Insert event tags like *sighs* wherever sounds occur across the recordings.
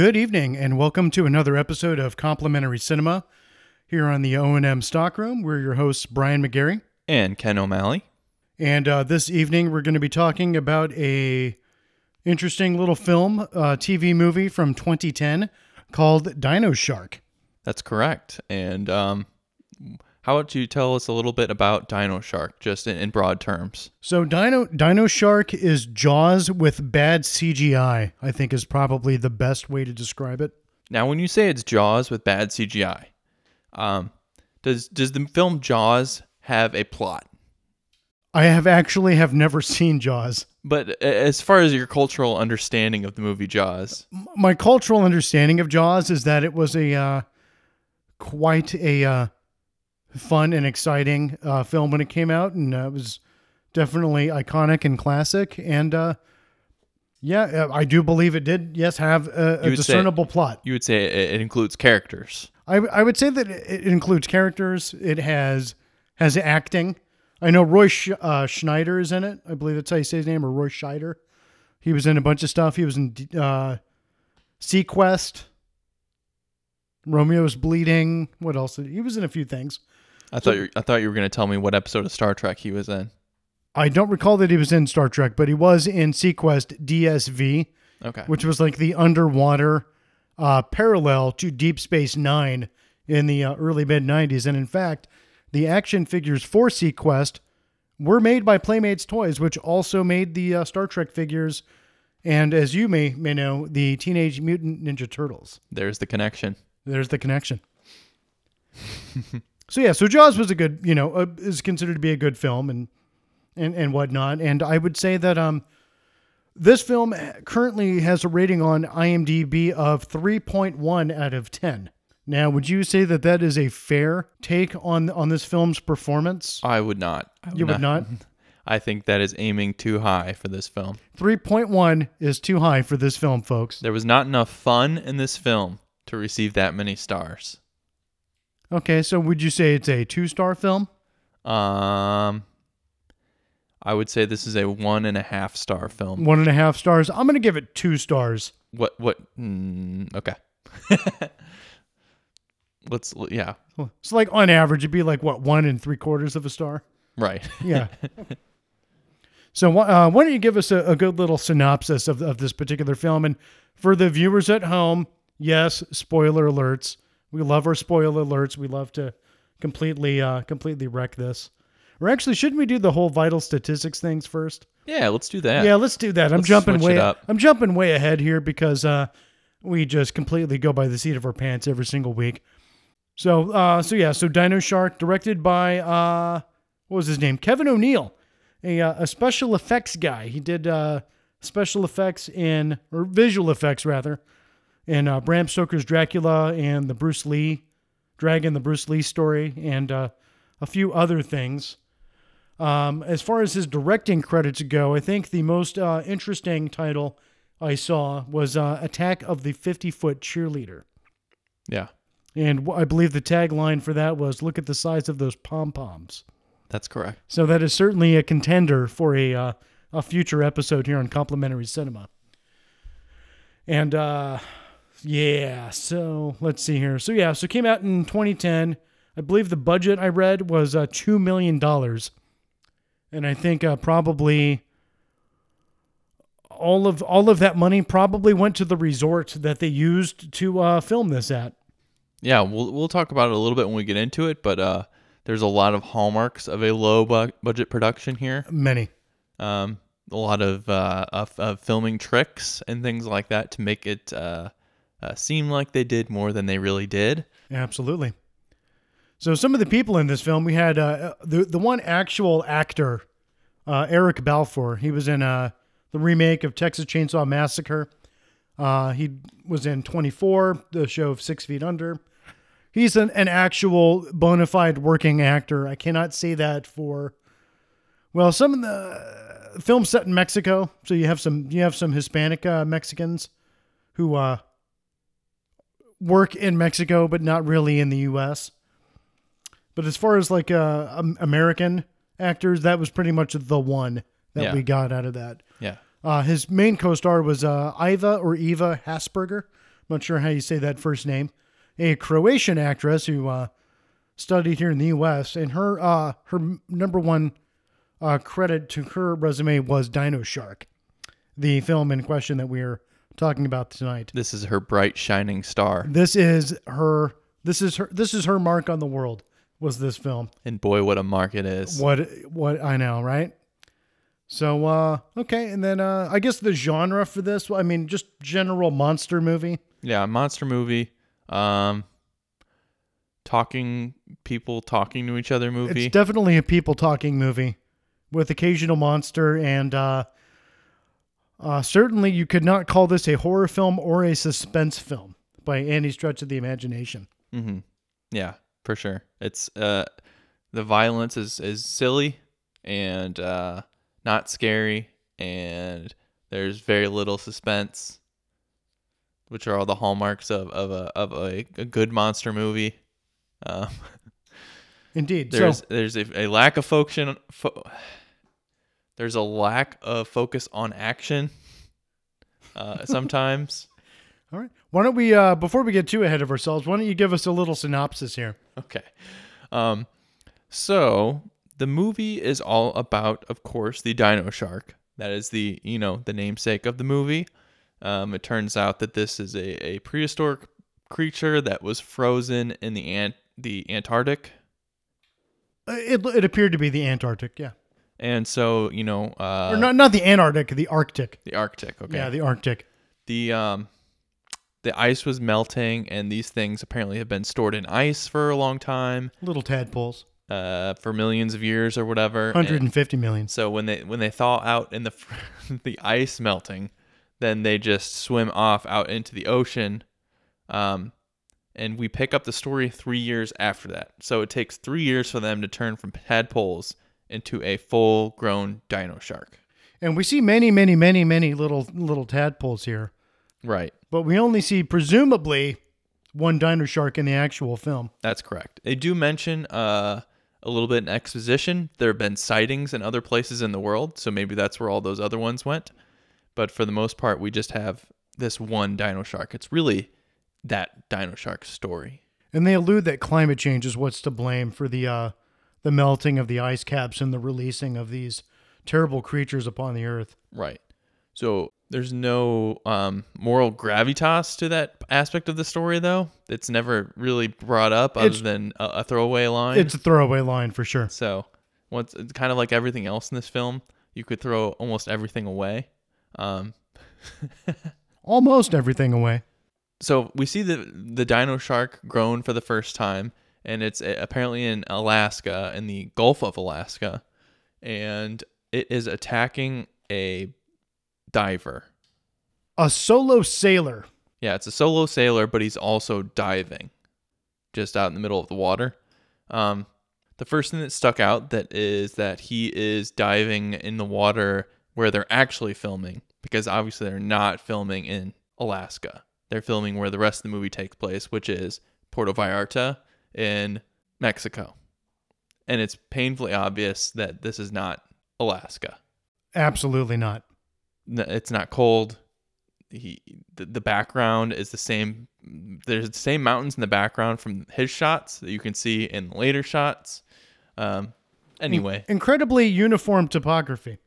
Good evening, and welcome to another episode of Complimentary Cinema here on the O&M Stockroom. We're your hosts, Brian McGarry. and Ken O'Malley. And uh, this evening, we're going to be talking about a interesting little film, uh, TV movie from 2010 called Dino Shark. That's correct. And um, how about you tell us a little bit about Dino Shark, just in, in broad terms? So Dino Dino Shark is Jaws with bad CGI. I think is probably the best way to describe it. Now, when you say it's Jaws with bad CGI, um, does does the film Jaws have a plot? I have actually have never *laughs* seen Jaws. But as far as your cultural understanding of the movie Jaws, My cultural understanding of Jaws is that it was a uh, quite a uh, fun and exciting uh, film when it came out, and uh, it was definitely iconic and classic. And uh, yeah, uh, I do believe it did. Yes, have a, a would say- discernible plot. you would say it, it includes characters. I, I would say that it includes characters. It has has acting. I know Roy Sch- uh, Schneider is in it. I believe that's how you say his name, or Roy Scheider. He was in a bunch of stuff. He was in uh, SeaQuest, Romeo's Bleeding. What else? He was in a few things. I thought you, I thought you were going to tell me what episode of Star Trek he was in. I don't recall that he was in Star Trek, but he was in SeaQuest DSV, Okay. which was like the underwater uh, parallel to Deep Space Nine in the uh, early mid 90s. And in fact, the action figures for SeaQuest were made by Playmates Toys, which also made the uh, Star Trek figures. And as you may may know, the Teenage Mutant Ninja Turtles. There's the connection. There's the connection. *laughs* so yeah, so Jaws was a good, you know, uh, is considered to be a good film and and and whatnot. And I would say that um, this film currently has a rating on IMDb of 3.1 out of 10. Now, would you say that that is a fair take on on this film's performance? I would not. I You would not. *laughs* I think that is aiming too high for this film. 3.1 is too high for this film, folks. There was not enough fun in this film to receive that many stars. Okay, so would you say it's a two star film? Um, I would say this is a one and a half star film. One and a half stars. I'm going to give it two stars. What? What? Mm, okay. *laughs* Let's. Yeah. So, like on average, it'd be like what one and three quarters of a star. Right. *laughs* Yeah. so, uh, why don't you give us a, a good little synopsis of, of this particular film? And for the viewers at home, yes, spoiler alerts. We love our spoiler alerts. We love to completely, uh, completely wreck this. Or actually, shouldn't we do the whole vital statistics things first? yeah. Let's do that. Yeah, let's do that. I'm Let's jumping way up. I'm jumping way ahead here because uh, we just completely go by the seat of our pants every single week. So uh, so yeah, so Dino Shark, directed by uh, what was his name? Kevin O'Neill, a uh, a special effects guy. He did uh, special effects in or visual effects rather in uh, Bram Stoker's Dracula and the Bruce Lee Dragon, the Bruce Lee story, and uh, a few other things. Um, as far as his directing credits go, I think the most uh, interesting title I saw was uh, Attack of the 50 Foot Cheerleader. Yeah. And I believe the tagline for that was Look at the size of those pom poms. That's correct. So that is certainly a contender for a, uh, a future episode here on Complimentary Cinema. And uh, yeah, so let's see here. So yeah, so it came out in 2010. I believe the budget I read was uh, $2 million. And I think uh, probably all of all of that money probably went to the resort that they used to uh, film this at. Yeah. We'll we'll talk about it a little bit when we get into it, but uh, there's a lot of hallmarks of a low bu- budget production here. Many. Um, a lot of, uh, of of filming tricks and things like that to make it uh, uh, seem like they did more than they really did. Absolutely. So some of the people in this film, we had uh, the the one actual actor, uh, Eric Balfour. He was in uh, the remake of Texas Chainsaw Massacre. Uh, he was in 24, the show of Six Feet Under. He's an, an actual bona fide working actor. I cannot say that for, well, some of the films set in Mexico. So you have some you have some Hispanic uh, Mexicans who uh, work in Mexico, but not really in the U.S. But as far as like uh, um, American actors, that was pretty much the one that Yeah. we got out of that. Yeah. Uh, his main co-star was uh, Iva or Eva Hasperger, not sure how you say that first name, a Croatian actress who uh, studied here in the U.S. and her uh, her number one uh, credit to her resume was Dino Shark, the film in question that we are talking about tonight. This is her bright shining star. This is her. This is her. This is her mark on the world. Was this film? And boy, what a mark it is. What what I know, right? So uh okay, and then uh I guess the genre for this, I mean just general monster movie. Yeah, monster movie. Um talking people talking to each other movie. It's definitely a people talking movie with occasional monster and uh uh certainly you could not call this a horror film or a suspense film by any stretch of the imagination. mm-hmm. Yeah, for sure. It's uh the violence is is silly and uh not scary and there's very little suspense which are all the hallmarks of, of a of a, a good monster movie. Um, *laughs* Indeed. there's so there's a, a lack of focus fo- there's a lack of focus on action uh, *laughs* sometimes all right. Why don't we uh before we get too ahead of ourselves, why don't you give us a little synopsis here? okay um so the movie is all about of course the dino shark that is the you know the namesake of the movie um it turns out that this is a, a prehistoric creature that was frozen in the ant the antarctic Uh, It it appeared to be the Antarctic, yeah. And so you know uh or not not the Antarctic, the Arctic. the arctic okay Yeah, the Arctic. the um the ice was melting and these things apparently have been stored in ice for a long time Little tadpoles. uh for millions of years or whatever and 150 million. so when they when they thaw out in the fr- *laughs* the ice melting then they just swim off out into the ocean um and we pick up the story 3 years after that so it takes 3 years for them to turn from tadpoles into a full grown dino shark And we see many, many, many, many little little tadpoles here. right But we only see presumably one dino shark in the actual film. That's correct. They do mention uh, a little bit in exposition. There have been sightings in other places in the world, so maybe that's where all those other ones went. But for the most part, we just have this one dino shark. It's really that dino shark story. And they allude that climate change is what's to blame for the uh, the melting of the ice caps and the releasing of these terrible creatures upon the earth. Right. So there's no um, moral gravitas to that aspect of the story, though. It's never really brought up other It's- than a, a throwaway line. It's a throwaway line for sure. So once it's kind of like everything else in this film, you could throw almost everything away. Um, *laughs* Almost everything away. so we see the the dino shark grown for the first time, and it's uh, apparently in Alaska, in the Gulf of Alaska, and it is attacking a diver. A solo sailor. Yeah, it's a solo sailor, but he's also diving, just out in the middle of the water. Um, the first thing that stuck out that is that he is diving in the water where they're actually filming, because obviously they're not filming in Alaska. They're filming where the rest of the movie takes place, which is Puerto Vallarta in Mexico. And it's painfully obvious that this is not Alaska. Absolutely not. It's not cold. He the, the background is the same. There's the same mountains in the background from his shots that you can see in later shots. Um, anyway, Incredibly uniform topography.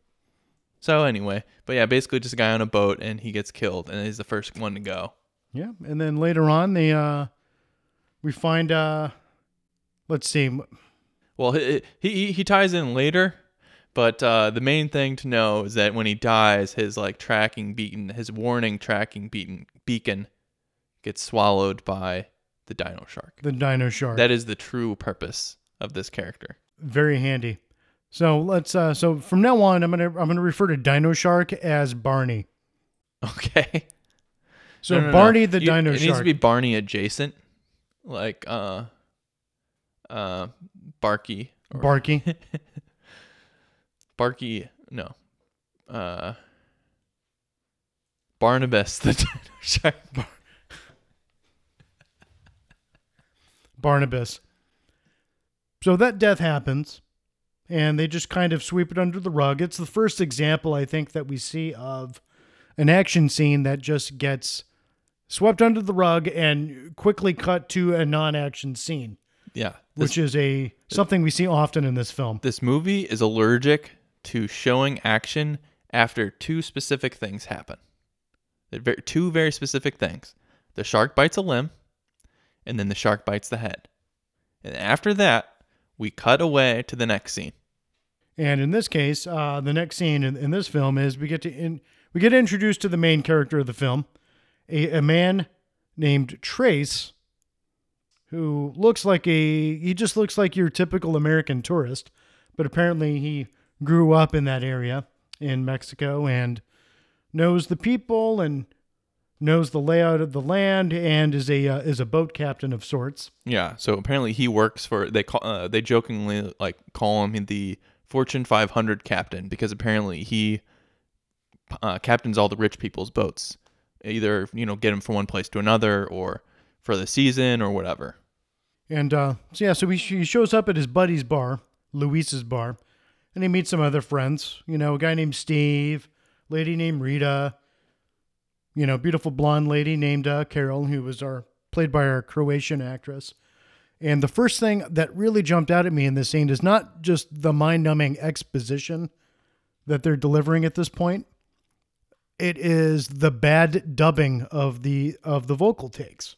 so anyway, but yeah, basically just a guy on a boat and he gets killed and he's the first one to go. Yeah, and then later on, the uh, we find uh, let's see, Well, he he, he ties in later, but uh, the main thing to know is that when he dies, his like tracking beacon, his warning tracking beacon beacon, gets swallowed by the dino shark. the dino shark. That is the true purpose of this character. Very handy. So let's uh, so from now on, I'm gonna I'm gonna refer to Dino Shark as Barney. *laughs* Okay. So No, no, no. Barney the You- Dino It Shark. needs to be Barney adjacent, like uh, uh, Barky. or- Barky. *laughs* Barky. No. Uh, Barnabas the shark. *laughs* Barnabas. So that death happens, and they just kind of sweep it under the rug. It's the first example, I think, that we see of an action scene that just gets swept under the rug and quickly cut to a non-action scene, Yeah. This, which is a something we see often in this film. this movie is allergic to showing action after two specific things happen. Two very specific things. The shark bites a limb, and then the shark bites the head. And after that, we cut away to the next scene. And in this case, uh, the next scene in, in this film is we get to in, we get introduced to the main character of the film, a, a man named Trace, who looks like a he just looks like your typical American tourist, but apparently he grew up in that area in Mexico and knows the people and knows the layout of the land and is a uh, is a boat captain of sorts. Yeah. So apparently he works for they call uh, they jokingly like call him the Fortune 500 captain because apparently he uh, captains all the rich people's boats, either you know get them from one place to another or for the season or whatever. And uh, so yeah, so he, he shows up at his buddy's bar, Luis's bar, and he meets some other friends. You know, a guy named Steve, lady named Rita, you know, beautiful blonde lady named uh, Carol, who was our played by our Croatian actress. And the first thing that really jumped out at me in this scene is not just the mind-numbing exposition that they're delivering at this point. It is the bad dubbing of the of the vocal takes.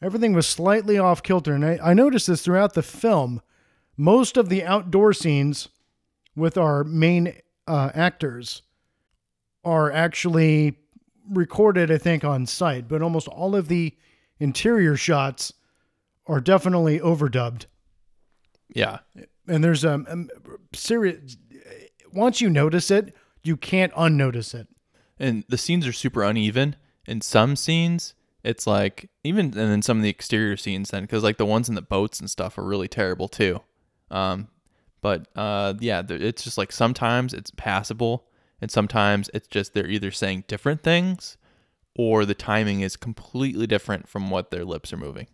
Everything was slightly off kilter, and I, I noticed this throughout the film. Most of the outdoor scenes with our main uh, actors are actually recorded, I think, on site, but almost all of the interior shots are definitely overdubbed. Yeah. And there's a um serious. Once you notice it, you can't unnotice it. And the scenes are super uneven. In some scenes, it's like even and then some of the exterior scenes then because like the ones in the boats and stuff are really terrible too. Um, but uh, yeah, it's just like sometimes it's passable, and sometimes it's just they're either saying different things, or the timing is completely different from what their lips are moving.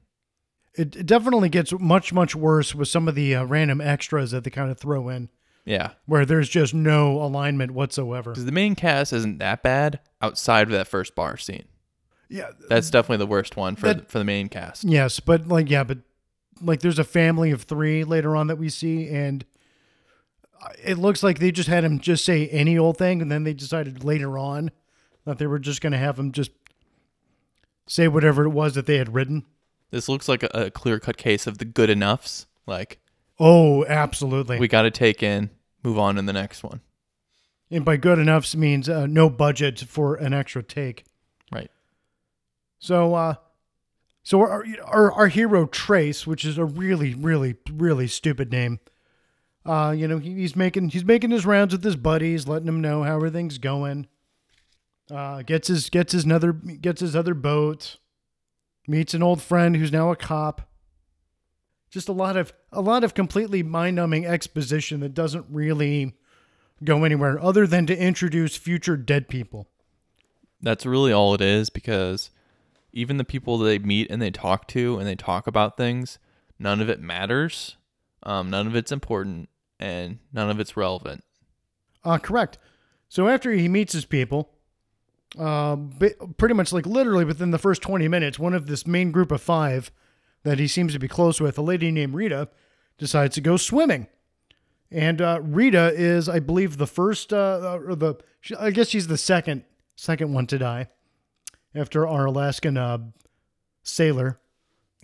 It, it definitely gets much much worse with some of the uh, random extras that they kind of throw in, Yeah, where there's just no alignment whatsoever. because the main cast isn't that bad outside of that first bar scene. Yeah, That's definitely the worst one for That- the, for the main cast. Yes, but like yeah, but like there's a family of three later on that we see, and it looks like they just had him just say any old thing, and then they decided later on that they were just going to have him just say whatever it was that they had written. This looks like a, a clear cut case of the good enoughs. Like Oh, absolutely. we got to take in, move on to the next one. and by good enough means uh, no budget for an extra take. Right. So, uh, so our, our our hero Trace, which is a really, really, really stupid name. Uh, you know, he, he's making he's making his rounds with his buddies, letting them know how everything's going. Uh, gets his gets his another gets his other boat. Meets an old friend who's now a cop. Just a lot of a lot of completely mind-numbing exposition that doesn't really go anywhere other than to introduce future dead people. That's really all it is because even the people they meet and they talk to and they talk about things, none of it matters. Um, none of it's important and none of it's relevant. Uh, correct. So after he meets his people, uh, pretty much like literally within the first 20 minutes, one of this main group of five that he seems to be close with, a lady named Rita, decides to go swimming. And uh, Rita is, I believe, the first, uh, or the, I guess she's the second, second one to die after our Alaskan uh, sailor.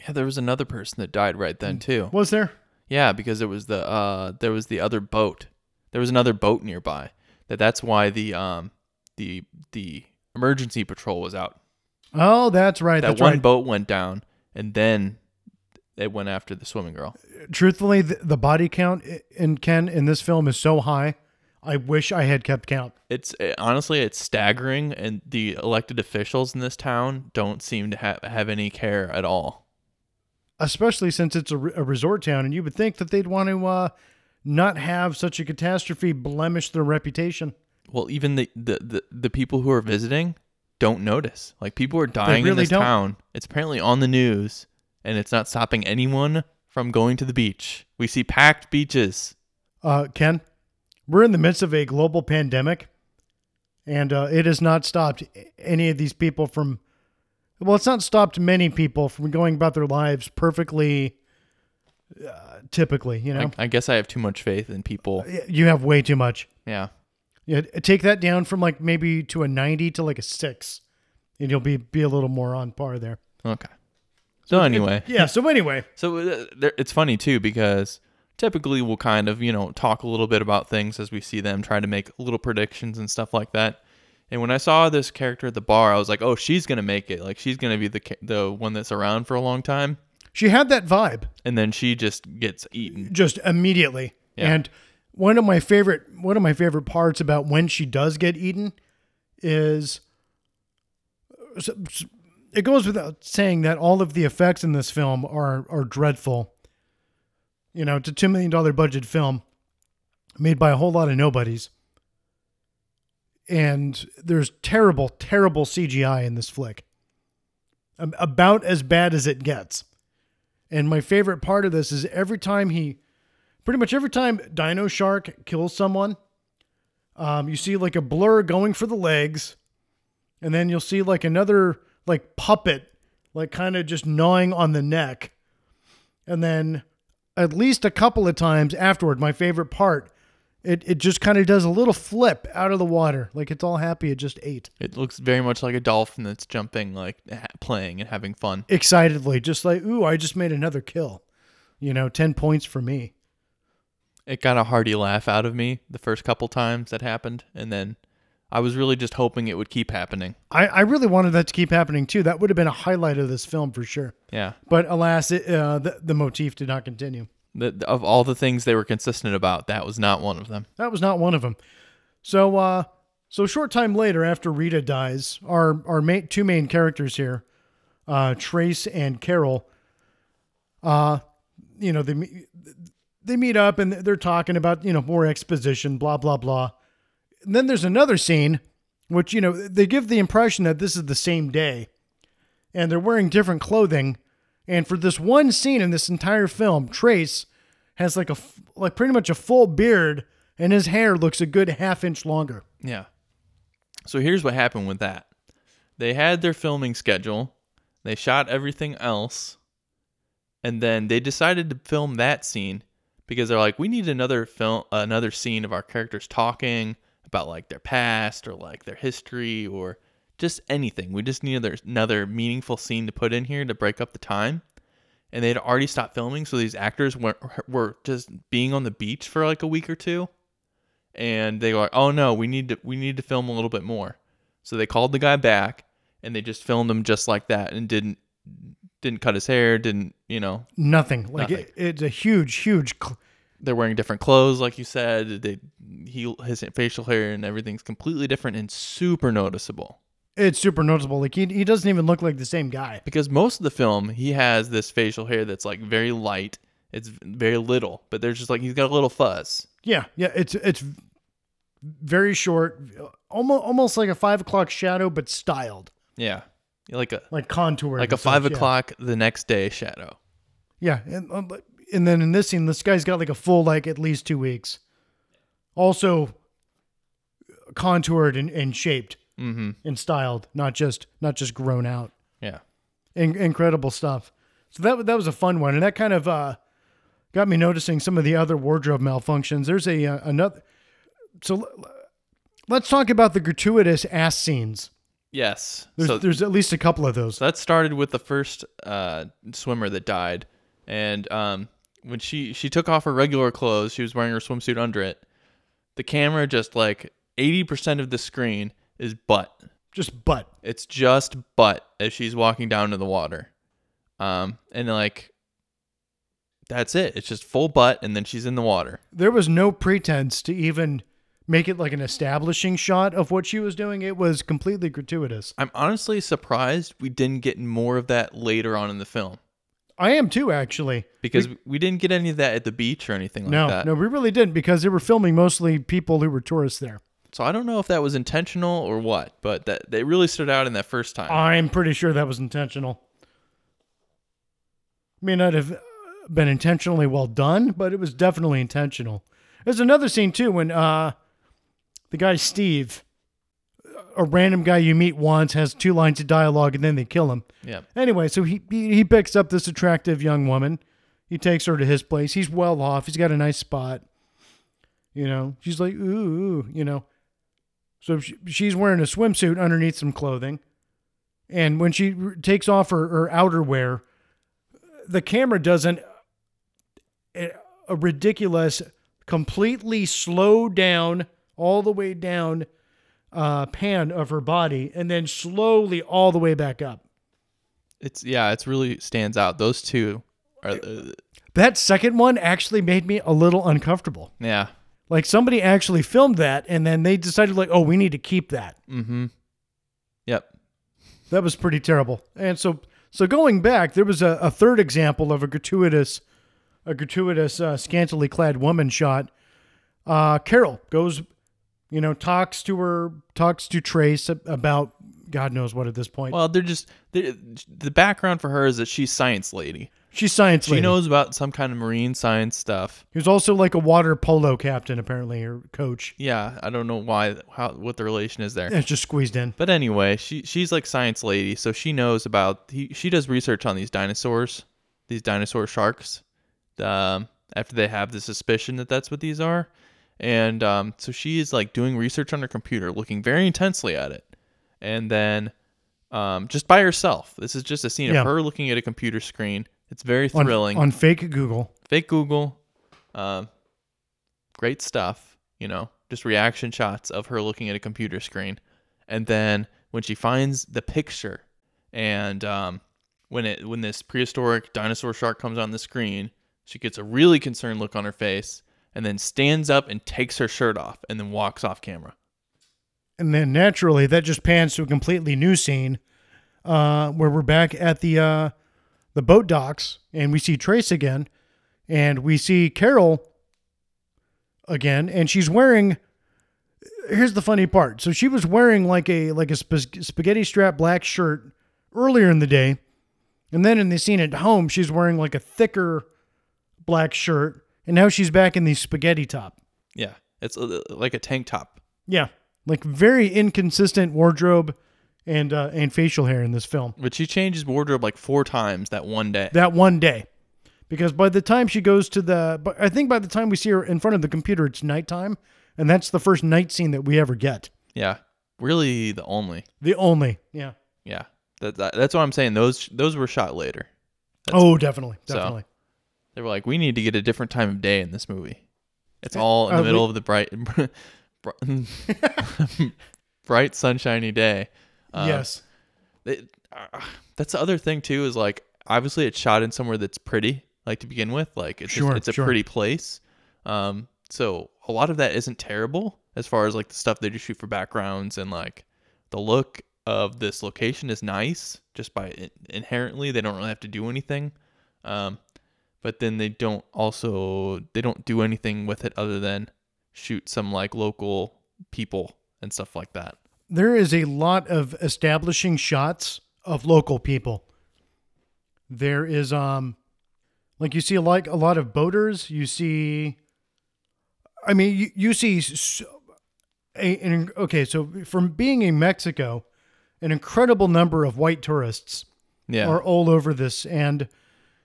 Yeah, there was another person that died right then too. Was there? Yeah, because it was the uh there was the other boat. There was another boat nearby. That that's why the um the the emergency patrol was out. Oh, that's right. That that's one right. boat went down and then it went after the swimming girl. truthfully, the, the body count in Ken in this film is so high. I wish I had kept count. It's it, honestly it's staggering and the elected officials in this town don't seem to have have any care at all. especially since it's a, re- a resort town, and you would think that they'd want to uh, not have such a catastrophe blemish their reputation. Well, even the the the, the people who are visiting don't notice. Like people are dying in really this don't. town. It's apparently on the news and it's not stopping anyone from going to the beach. We see packed beaches. Uh, Ken, we're in the midst of a global pandemic, and uh, it has not stopped any of these people from. well, it's not stopped many people from going about their lives perfectly. Uh, typically, you know, I, I guess I have too much faith in people. you have way too much. Yeah. Yeah, take that down from like maybe to a ninety to like a six, and you'll be be a little more on par there. Okay. So anyway, Yeah. So anyway, *laughs* so uh, there, it's funny too because typically we'll kind of you know talk a little bit about things as we see them, try to make little predictions and stuff like that. And when I saw this character at the bar, I was like, "Oh, she's gonna make it! Like she's gonna be the the one that's around for a long time." she had that vibe And then she just gets eaten. just immediately. Yeah. And one of my favorite one of my favorite parts about when she does get eaten is it goes without saying that all of the effects in this film are are dreadful. You know, it's a two million dollar budget film made by a whole lot of nobodies. And there's terrible, terrible CGI in this flick. About as bad as it gets. And my favorite part of this is every time he, pretty much every time Dino Shark kills someone, um, you see like a blur going for the legs, and then you'll see like another like puppet, like kind of just gnawing on the neck, and then at least a couple of times afterward, my favorite part, it it just kind of does a little flip out of the water, like it's all happy it just ate It looks very much like a dolphin that's jumping, like ha- playing and having fun. excitedly, just like ooh, I just made another kill, you know, ten points for me. It got a hearty laugh out of me the first couple times that happened, and then I was really just hoping it would keep happening. I, I really wanted that to keep happening too. That would have been a highlight of this film for sure. Yeah. But alas, it, uh, the, the motif did not continue. The, of all the things they were consistent about, that was not one of them. That was not one of them. So, uh, so a short time later, after Rita dies, our our main, two main characters here, uh, Trace and Carol, uh, you know, they they meet up and they're talking about you know more exposition, blah blah blah. Then there's another scene, which you know they give the impression that this is the same day, and they're wearing different clothing. And for this one scene in this entire film, Trace has like a, like pretty much a full beard, and his hair looks a good half inch longer. Yeah. So here's what happened with that. They had their filming schedule. They shot everything else. And then they decided to film that scene because they're like we need another film another scene of our characters talking about like their past or like their history or just anything. We just need another another meaningful scene to put in here to break up the time. And they'd already stopped filming, so these actors were were just being on the beach for like a week or two and they were like, "Oh no, we need to we need to film a little bit more." So they called the guy back, and they just filmed him just like that, and didn't didn't cut his hair, didn't you know? Nothing. Like Nothing. It, it's a huge, huge. Cl- They're wearing different clothes, like you said. They he his facial hair and everything's completely different and super noticeable. it's super noticeable. Like he, he doesn't even look like the same guy. Because most of the film, he has this facial hair that's like very light. It's very little, but there's just like he's got a little fuzz. Yeah, yeah. It's it's very short, almost almost like a five o'clock shadow, but styled, Yeah, like a like contour, like a five yeah. o'clock the next day shadow. Yeah, and um, and then in this scene, this guy's got like a full like at least two weeks. Also contoured and, and shaped Mm-hmm. and styled, not just not just grown out. Yeah. In- incredible stuff. So that that was a fun one, and that kind of uh, got me noticing some of the other wardrobe malfunctions. There's a uh, another. So l- let's talk about the gratuitous ass scenes. Yes. There's so there's at least a couple of those. So that started with the first uh, swimmer that died, and um, when she she took off her regular clothes, she was wearing her swimsuit under it. The camera just like eighty percent of the screen is butt. Just butt. It's just butt as she's walking down to the water, um, and like that's it. It's just full butt, and then she's in the water. There was no pretense to even make it like an establishing shot of what she was doing. It was completely gratuitous. I'm honestly surprised we didn't get more of that later on in the film I am too, actually. because we, didn't get any of that at the beach or anything like no, that. no, we really didn't because they were filming mostly people who were tourists there. So I don't know if that was intentional or what, but that they really stood out in that first time. I'm pretty sure that was intentional. May not have been intentionally well done, but it was definitely intentional. There's another scene too when uh, the guy Steve, a random guy you meet once has two lines of dialogue and then they kill him. Yeah. Anyway, so he he he picks up this attractive young woman. He takes her to his place. He's well off. He's got a nice spot. You know, she's like, ooh, you know. So she, she's wearing a swimsuit underneath some clothing. And when she r- takes off her, her outerwear, the camera does an, eh, a, a ridiculous, completely slow down, all the way down uh, pan of her body, and then slowly all the way back up. It's yeah, it's really stands out. Those two are uh, That second one actually made me a little uncomfortable. yeah. Like somebody actually filmed that, and then they decided, like, oh, we need to keep that. Mm-hmm. Yep. That was pretty terrible. And so, so going back, there was a, a third example of a gratuitous, a gratuitous, uh, scantily clad woman shot. Uh, Carol goes, you know, talks to her, talks to Trace about God knows what at this point. Well, they're just they the background for her is that she's science lady. She's science lady. She lady. knows about some kind of marine science stuff. He was also like a water polo captain, apparently, or coach. Yeah, I don't know why how what the relation is there. It's just squeezed in. But anyway, she she's like science lady, so she knows about he, she does research on these dinosaurs, these dinosaur sharks. Um, after they have the suspicion that that's what these are, and um, so she is like doing research on her computer, looking very intensely at it, and then um, just by herself. This is just a scene Yeah. of her looking at a computer screen. It's very On, thrilling. on fake Google. Fake Google, um, great stuff. You know, just reaction shots of her looking at a computer screen, and then when she finds the picture, and um, when it when this prehistoric dinosaur shark comes on the screen, she gets a really concerned look on her face, and then stands up and takes her shirt off, and then walks off camera. And then naturally, that just pans to a completely new scene uh, where we're back at the uh, the boat docks and we see Trace again, and we see Carol again, and she's wearing. Here's the funny part. So she was wearing like a like a sp- spaghetti strap black shirt earlier in the day, and then in the scene at home, she's wearing like a thicker black shirt, and now she's back in the spaghetti top. Yeah, it's uh, like a tank top. Yeah, like very inconsistent wardrobe and uh, and facial hair in this film. But she changes wardrobe like four times that one day. That one day, because by the time she goes to the, but I think by the time we see her in front of the computer, it's nighttime, and that's the first night scene that we ever get. yeah, really the only. The only, yeah. Yeah, that, that that's what I'm saying. Those those were shot later. oh, definitely, so- definitely. They were like, we need to get a different time of day in this movie. It's all in uh, the we- middle of the bright, *laughs* *laughs* bright, sunshiny day. Um, yes. it- uh, that's the other thing too. Is like obviously it's shot in somewhere that's pretty, like to begin with. Like it's Sure, just, it's a sure. pretty place. Um, so a lot of that isn't terrible as far as like the stuff they just shoot for backgrounds and like the look of this location is nice just by in- inherently they don't really have to do anything. Um, but then they don't also they don't do anything with it other than shoot some like local people and stuff like that. There is a lot of establishing shots of local people. There is um like you see like a lot of boaters, you see I mean you, you see a, an, okay, so from being in Mexico, an incredible number of white tourists Yeah. are all over this and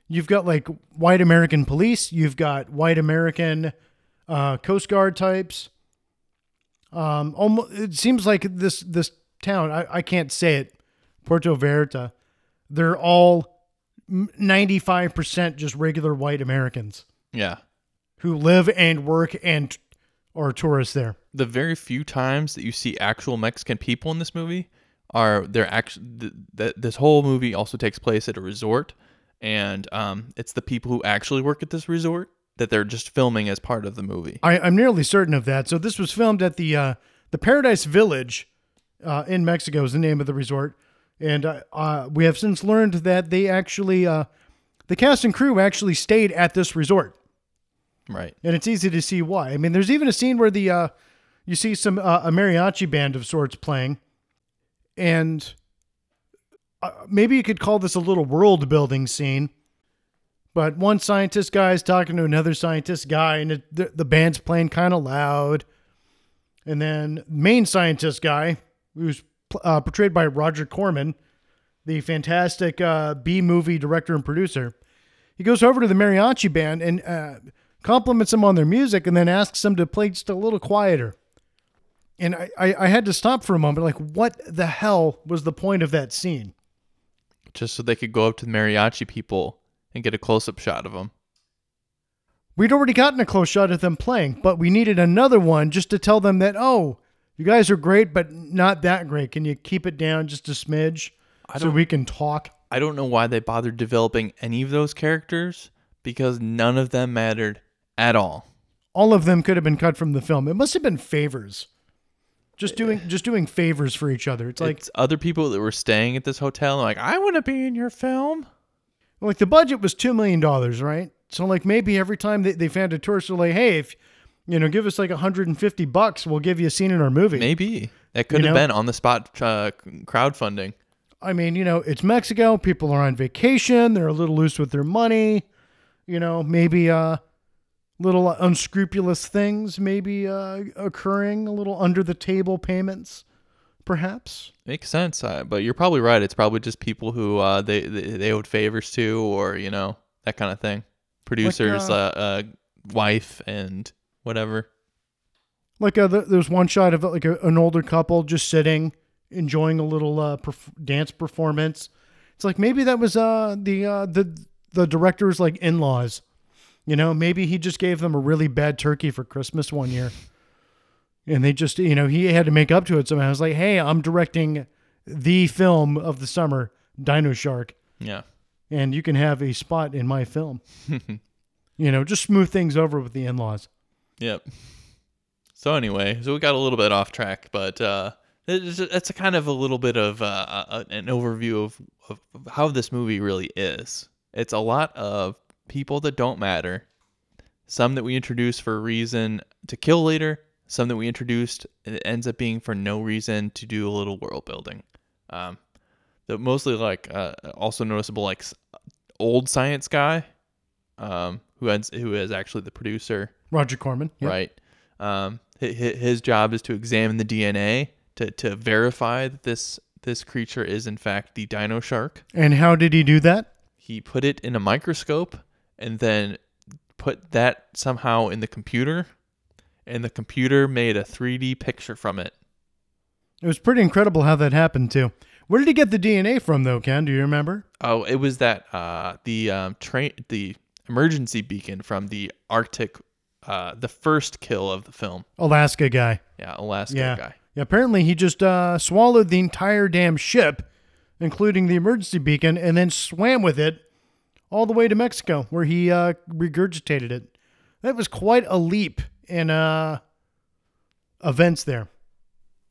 you've got like white American police, you've got white American uh, Coast Guard types. Um, almost, it seems like this this town. I, I can't say it. Puerto Vallarta. They're all ninety five percent just regular white Americans yeah. who live and work and are tourists there. the very few times that you see actual Mexican people in this movie are they're actually th- th- this whole movie also takes place at a resort and um, it's the people who actually work at this resort that they're just filming as part of the movie. I, I'm nearly certain of that. So this was filmed at the uh, the Paradise Village uh, in Mexico is the name of the resort, and uh, uh, we have since learned that they actually uh, the cast and crew actually stayed at this resort, Right. and it's easy to see why. I mean, there's even a scene where the uh, you see some uh, a mariachi band of sorts playing, and uh, maybe you could call this a little world building scene. But one scientist guy is talking to another scientist guy, and it, the, the band's playing kind of loud. And then main scientist guy, who's uh, portrayed by Roger Corman, the fantastic uh, B movie director and producer. He goes over to the mariachi band and uh, compliments them on their music and then asks them to play just a little quieter. And I, I, I had to stop for a moment. Like, what the hell was the point of that scene? Just so they could go up to the mariachi people and get a close up shot of them. We'd already gotten a close shot of them playing, but we needed another one just to tell them that, oh, you guys are great, but not that great. Can you keep it down just a smidge so we can talk? I don't know why they bothered developing any of those characters because none of them mattered at all. All of them could have been cut from the film. It must have been favors. Just doing just doing favors for each other. It's like it's other people that were staying at this hotel and like, I want to be in your film. like the budget was two million dollars, right? So like maybe every time they, they found a tourist, they're like, hey, if you know, give us like 150 bucks, we'll give you a scene in our movie. Maybe that could You have know? been on the spot uh, crowdfunding. I mean, you know, it's Mexico. People are on vacation. They're a little loose with their money. You know, maybe uh, little unscrupulous things maybe uh, occurring. A little under the table payments, perhaps. Makes sense, uh, but you're probably right. It's probably just people who uh, they, they they owed favors to, or you know that kind of thing. Producers, uh, uh, uh, wife, and whatever. Like th- there's one shot of like a, an older couple just sitting, enjoying a little uh, perf- dance performance. It's like maybe that was uh, the uh, the the director's like in laws. You know, maybe he just gave them a really bad turkey for Christmas one year. And they just, you know, he had to make up to it somehow. I was like, hey, I'm directing the film of the summer, Dino Shark, Yeah, and you can have a spot in my film. *laughs* you know, just smooth things over with the in laws. yep. So anyway, so we got a little bit off track, but uh, it's, it's a kind of a little bit of uh, uh, an overview of, of how this movie really is. It's a lot of people that don't matter, some that we introduce for a reason to kill later, some that we introduced and it ends up being for no reason to do a little world building. Um, the mostly like uh, also noticeable like old science guy, um, who ends who is actually the producer Roger Corman. Yep. right? Um, hi- hi- his job is to examine the DNA to, to verify that this this creature is in fact the dino shark. And how did he do that? He put it in a microscope and then put that somehow in the computer, and the computer made a 3D picture from it. It was pretty incredible how that happened too. Where did he get the DNA from though, Ken? Do you remember? Oh, it was that uh, the um, train the emergency beacon from the Arctic, uh, the first kill of the film. Alaska guy. Yeah, Alaska Yeah. guy. Yeah, apparently he just uh, swallowed the entire damn ship, including the emergency beacon, and then swam with it all the way to Mexico, where he uh, regurgitated it. That was quite a leap in uh, events there.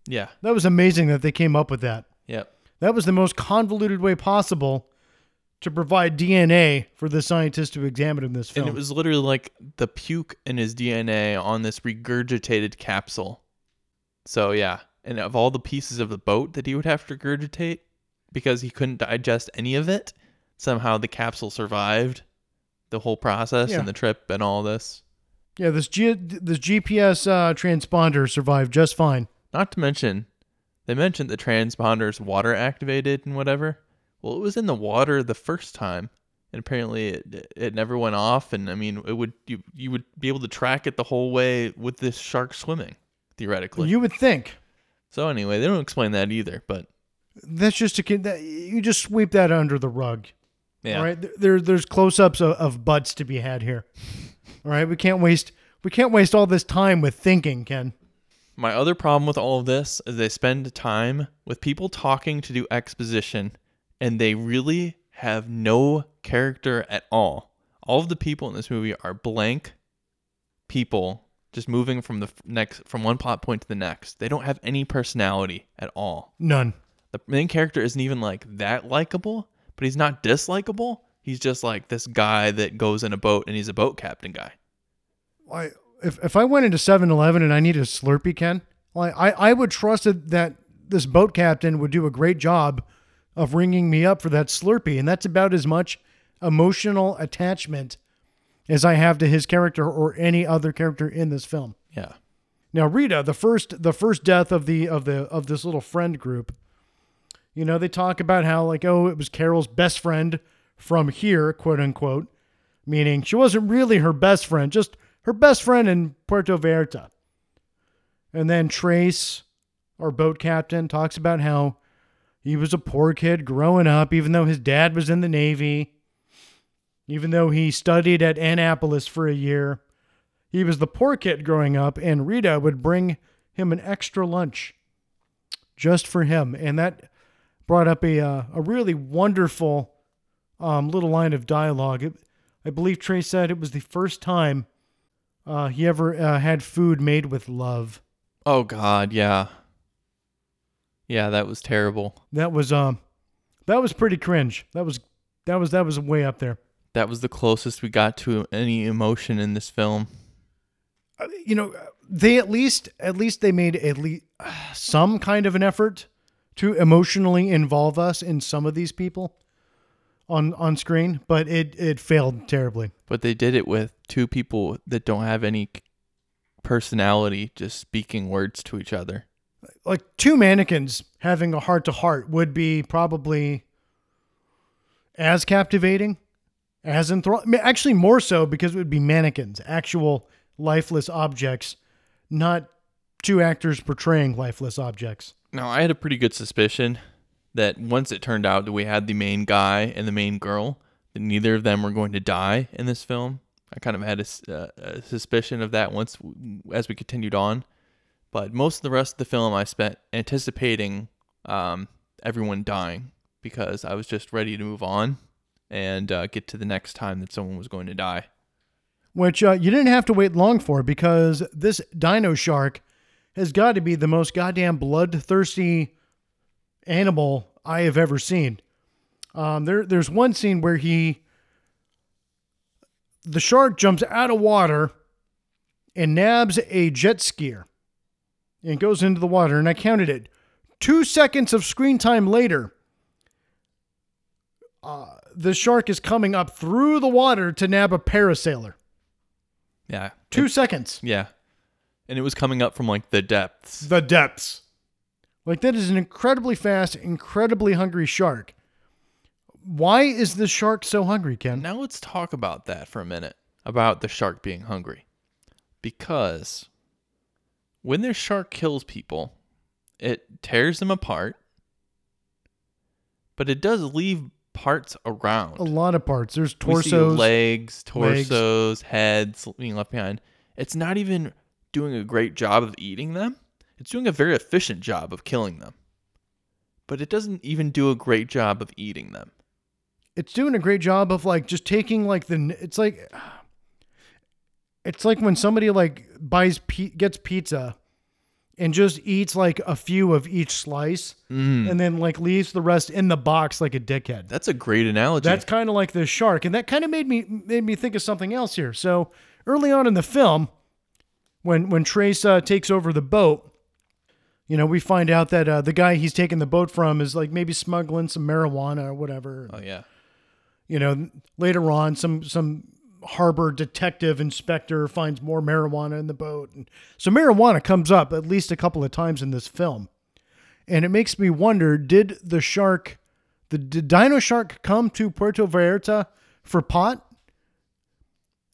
Yeah. That was amazing that they came up with that. Yep. That was the most convoluted way possible to provide DNA for the scientists to examine in this film. And it was literally like the puke in his DNA on this regurgitated capsule. So yeah, and of all the pieces of the boat that he would have to regurgitate because he couldn't digest any of it, somehow the capsule survived the whole process Yeah. and the trip and all this. yeah, this G- this GPS uh, transponder survived just fine. Not to mention, they mentioned the transponder's water activated and whatever. Well, it was in the water the first time, and apparently it, it never went off. And I mean, it would you you would be able to track it the whole way with this shark swimming, theoretically. You would think so anyway, they don't explain that either. But that's just a kid that you just sweep that under the rug. Yeah, All right, There- there there's close-ups of, of butts to be had here. All right, we can't waste we can't waste all this time with thinking, Ken. My other problem with all of this is they spend time with people talking to do exposition, and they really have no character at all. All of the people in this movie are blank people just moving from the next from one plot point to the next. They don't have any personality at all. None. The main character isn't even like that likable, but he's not dislikable. He's just like this guy that goes in a boat and he's a boat captain guy. I, if if I went into 7-Eleven and I needed a Slurpee, Ken, like I I would trust that, that this boat captain would do a great job of ringing me up for that Slurpee, and that's about as much emotional attachment as I have to his character or any other character in this film. Yeah. Now Rita, the first the first death of the of the of this little friend group. You know, they talk about how like oh, it was Carol's best friend from here, quote unquote, meaning she wasn't really her best friend, just her best friend in Puerto Vallarta. And then Trace, our boat captain, talks about how he was a poor kid growing up, even though his dad was in the Navy, even though he studied at Annapolis for a year. He was the poor kid growing up, and Rita would bring him an extra lunch just for him. And that brought up a, uh, a really wonderful um, little line of dialogue. It, I believe Trey said it was the first time uh, he ever uh, had food made with love. Oh God, yeah. Yeah, that was terrible. That was um, that was pretty cringe. That was that was that was way up there. That was the closest we got to any emotion in this film. Uh, you know, they at least at least they made at least *sighs* some kind of an effort to emotionally involve us in some of these people on on screen, but it it failed terribly. But they did it with two people that don't have any personality, just speaking words to each other. Like two mannequins having a heart to heart would be probably as captivating, as enthralling. Actually, more so because it would be mannequins, actual lifeless objects, not two actors portraying lifeless objects. Now, I had a pretty good suspicion that once it turned out that we had the main guy and the main girl, that neither of them were going to die in this film. I kind of had a, uh, a suspicion of that once as we continued on. But most of the rest of the film, I spent anticipating um, everyone dying because I was just ready to move on and uh, get to the next time that someone was going to die. Which uh, you didn't have to wait long for because this dino shark has got to be the most goddamn bloodthirsty animal I have ever seen. Um, there, there's one scene where he, the shark jumps out of water and nabs a jet skier and goes into the water. And I counted it. Two seconds of screen time later, uh, the shark is coming up through the water to nab a parasailer. Yeah. Two it, seconds. Yeah. And it was coming up from like the depths. The depths. Like that is an incredibly fast, incredibly hungry shark. Why is the shark so hungry, Ken? Now let's talk about that for a minute. About the shark being hungry. Because when the shark kills people, it tears them apart, but it does leave parts around. A lot of parts. There's torsos, legs, torsos, legs. heads being left behind. It's not even doing a great job of eating them. It's doing a very efficient job of killing them. But it doesn't even do a great job of eating them. It's doing a great job of like just taking like the it's like it's like when somebody like buys gets pizza and just eats like a few of each slice mm. and then like leaves the rest in the box like a dickhead. That's a great analogy. That's kind of like the shark and that kind of made me made me think of something else here. So early on in the film when when Trace uh, takes over the boat, you know, we find out that uh, the guy he's taking the boat from is like maybe smuggling some marijuana or whatever. Oh yeah. You know, later on, some some harbor detective inspector finds more marijuana in the boat, and so marijuana comes up at least a couple of times in this film, and it makes me wonder: Did the shark, the did Dino Shark, come to Puerto Vallarta for pot?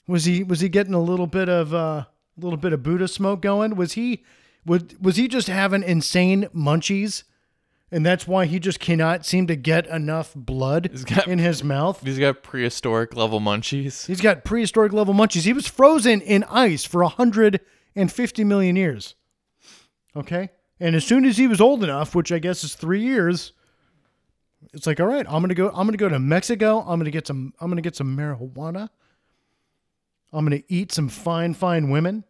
Was he was he getting a little bit of uh, a little bit of Buddha smoke going? Was he was was he just having insane munchies? And that's why he just cannot seem to get enough blood got, in his mouth. He's got prehistoric level munchies. He's got prehistoric level munchies. He was frozen in ice for 150 million years. Okay? And as soon as he was old enough, which I guess is 3 years, it's like, "All right, I'm going to go I'm going to go to Mexico. I'm going to get some I'm going to get some marijuana. I'm going to eat some fine fine women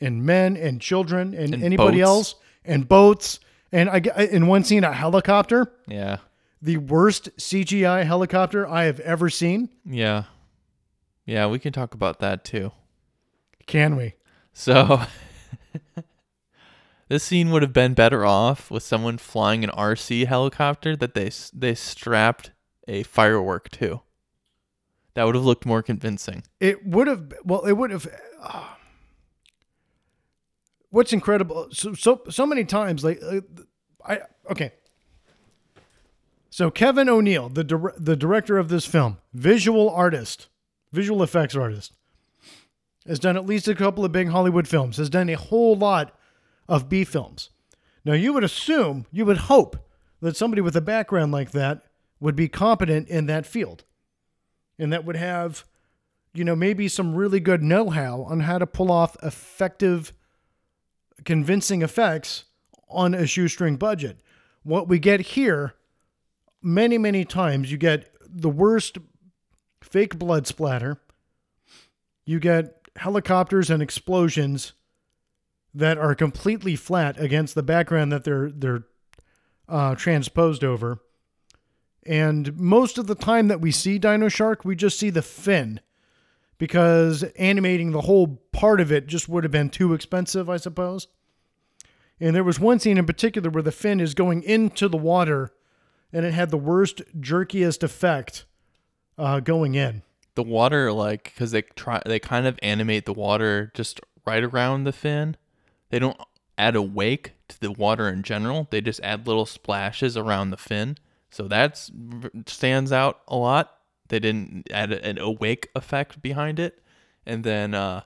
and men and children and, and anybody boats. else and boats. And I in one scene a helicopter. Yeah. The worst CGI helicopter I have ever seen. Yeah. Yeah, we can talk about that too. Can we? So *laughs* this scene would have been better off with someone flying an RC helicopter that they they strapped a firework to. That would have looked more convincing. It would have well it would have uh, what's incredible so so so many times like uh, I okay. So Kevin O'Neill, the dir- the director of this film, visual artist, visual effects artist, has done at least a couple of big Hollywood films. Has done a whole lot of B films. Now you would assume, you would hope that somebody with a background like that would be competent in that field, and that would have, you know, maybe some really good know-how on how to pull off effective convincing effects on a shoestring budget. What we get here, many, many times, you get the worst fake blood splatter. You get helicopters and explosions that are completely flat against the background that they're they're uh, transposed over. And most of the time that we see Dino Shark, we just see the fin because animating the whole part of it just would have been too expensive, I suppose. And there was one scene in particular where the fin is going into the water and it had the worst, jerkiest effect uh, going in. The water, like, because they try, they kind of animate the water just right around the fin. They don't add a wake to the water in general. They just add little splashes around the fin. So that stands out a lot. They didn't add an awake effect behind it. And then, uh,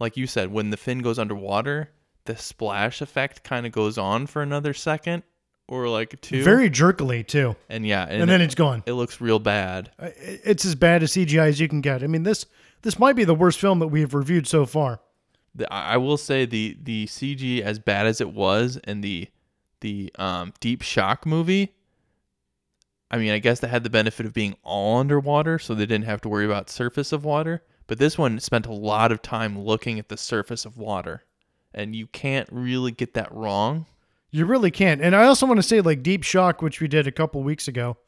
like you said, when the fin goes underwater, the splash effect kind of goes on for another second or like two. Very jerkily, too. and yeah, and, And then it, it's gone. it looks real bad. It's as bad as CGI as you can get. I mean, this this might be the worst film that we have reviewed so far. I will say the the CG as bad as it was in the the um, Deep Shock movie. I mean, I guess they had the benefit of being all underwater, so they didn't have to worry about surface of water. But this one spent a lot of time looking at the surface of water, and you can't really get that wrong. You really can't. And I also want to say, like Deep Shock, which we did a couple weeks ago,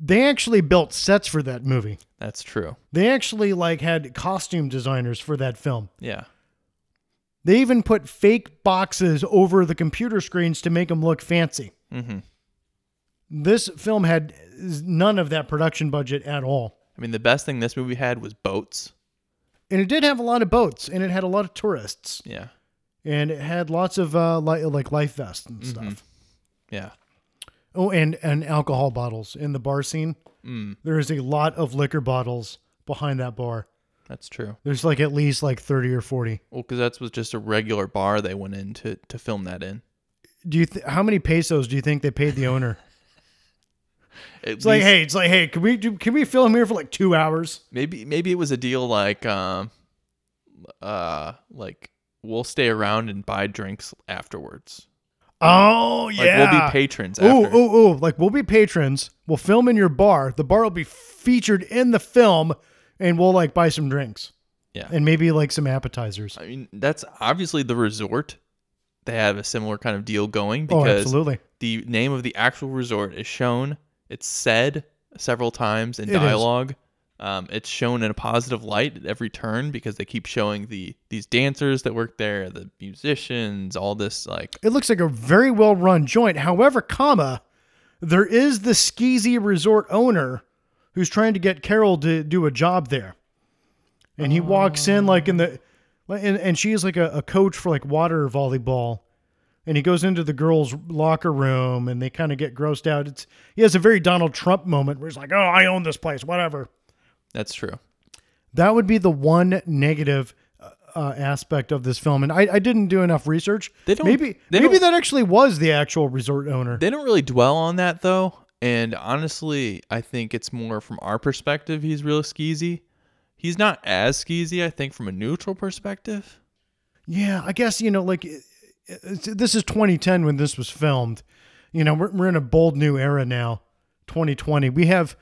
they actually built sets for that movie. That's true. They actually like had costume designers for that film. Yeah. They even put fake boxes over the computer screens to make them look fancy. hmm This film had none of that production budget at all. I mean, the best thing this movie had was boats. And it did have a lot of boats and it had a lot of tourists Yeah. and it had lots of uh, li- like life vests and Mm-hmm. stuff. Yeah. Oh, and, and alcohol bottles in the bar scene. Mm, There is a lot of liquor bottles behind that bar. that's true. There's like at least like 30 or 40. Well, because that was just a regular bar they went in to, to film that in. Do you th- how many pesos do you think they paid the owner? *laughs* It's like, hey, it's like, hey, can we do can we film here for like 2 hours? maybe maybe it was a deal like um uh like we'll stay around and buy drinks afterwards. Oh, Like yeah. we'll be patrons Ooh, ooh, ooh. Like we'll be patrons. We'll film in your bar. The bar will be featured in the film and we'll like buy some drinks Yeah. and maybe like some appetizers. I mean, that's obviously the resort. They have a similar kind of deal going Oh, because absolutely. the name of the actual resort is shown. It's said several times in It is. dialogue. Um, it's shown in a positive light at every turn because they keep showing the these dancers that work there, the musicians, all this like It looks like a very well run joint. However, comma, there is the skeezy resort owner who's trying to get Carol to do a job there. And he walks in like in the and, and she is like a, a coach for like water volleyball. And he goes into the girls' locker room and they kind of get grossed out. It's he has a very Donald Trump moment where he's like, Oh, I own this place, whatever. that's true. That would be the one negative uh, uh, aspect of this film. And I, I didn't do enough research. They don't- maybe they maybe don't- that actually was the actual resort owner. They don't really dwell on that though, and honestly, I think it's more from our perspective. He's real skeezy. He's not as skeezy, I think, from a neutral perspective. Yeah, I guess you know, like this is 2010 when this was filmed. You know, we're we're in a bold new era now, 2020. We have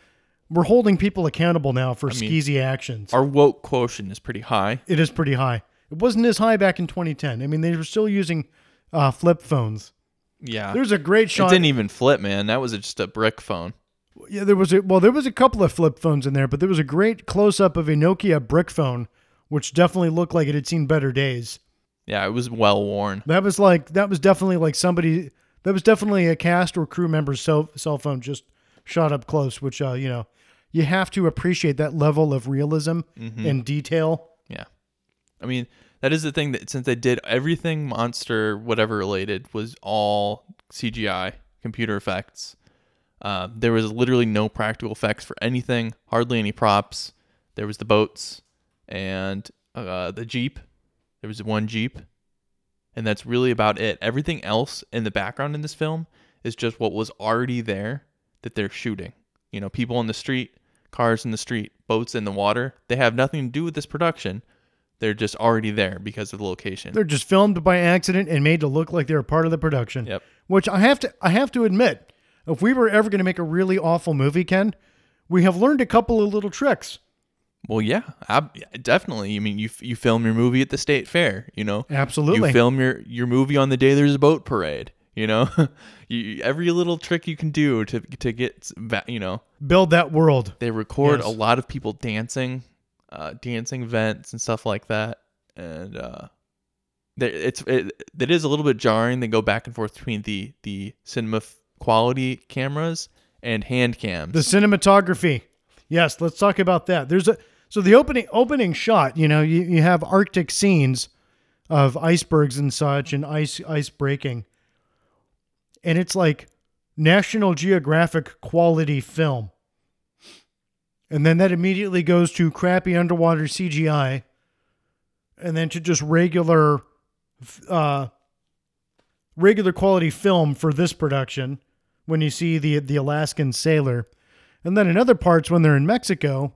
we're holding people accountable now for mean, skeezy actions. Our woke quotient is pretty high. it is pretty high. It wasn't as high back in 2010. I mean, they were still using uh, flip phones. Yeah, There's a great shot. it didn't even flip, man. That was just a brick phone. Yeah, there was a well, there was a couple of flip phones in there, but there was a great close up of a Nokia brick phone, which definitely looked like it had seen better days. Yeah, it was well worn. That was like that was definitely like somebody that was definitely a cast or crew member's cell cell phone just shot up close, which uh, you know, you have to appreciate that level of realism and detail. Yeah, I mean, that is the thing that since they did everything monster whatever related was all CGI computer effects. Uh, there was literally no practical effects for anything, hardly any props. There was the boats and uh, the jeep. There was one jeep, and that's really about it. Everything else in the background in this film is just what was already there that they're shooting. You know, people in the street, cars in the street, boats in the water. They have nothing to do with this production. They're just already there because of the location. They're just filmed by accident and made to look like they're part of the production. Yep. Which I have to I have to admit, if we were ever going to make a really awful movie, Ken, we have learned a couple of little tricks. Well, yeah, definitely. I mean, you you film your movie at the state fair, you know. Absolutely. You film your your movie on the day there's a boat parade, you know. *laughs* you, every little trick you can do to to get you know. Build that world. They record Yes. a lot of people dancing, uh, dancing events and stuff like that, and uh, there- it's it, it is a little bit jarring. They go back and forth between the the cinema f- quality cameras and hand cams. The cinematography. Yes, let's talk about that. There's a so the opening opening shot, you know, you, you have Arctic scenes of icebergs and such and ice ice breaking. And it's like National Geographic quality film. And then that immediately goes to crappy underwater CGI and then to just regular uh regular quality film for this production when you see the the Alaskan sailor. And then in other parts when they're in Mexico,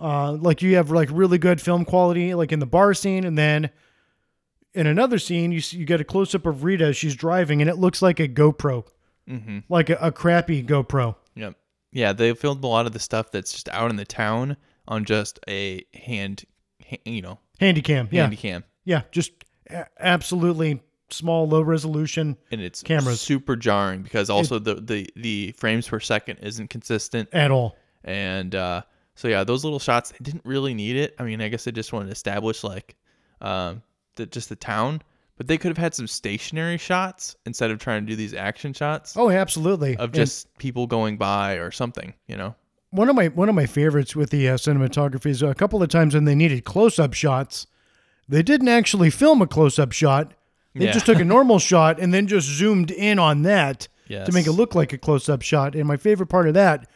uh, like you have like really good film quality, like in the bar scene, and then in another scene you see, you get a close up of Rita she's driving, and it looks like a GoPro, mm-hmm. like a, a crappy GoPro. Yep. Yeah, they filmed a lot of the stuff that's just out in the town on just a hand, ha- you know, Handycam, yeah, handy cam, yeah, just a- absolutely small, low resolution and it's Cameras. super jarring because also the, the the frames per second isn't consistent, at all. and uh, so yeah, those little shots they didn't really need it. I mean, I guess they just wanted to establish like um, the just the town, but they could have had some stationary shots instead of trying to do these action shots Oh, absolutely. of And- just people going by or something, you know. one of my one of my favorites with the uh, cinematography is a couple of times when they needed close up shots, they didn't actually film a close up shot. They Yeah. just took a normal *laughs* shot and then just zoomed in on that to make it look like a close up shot. And my favorite part of that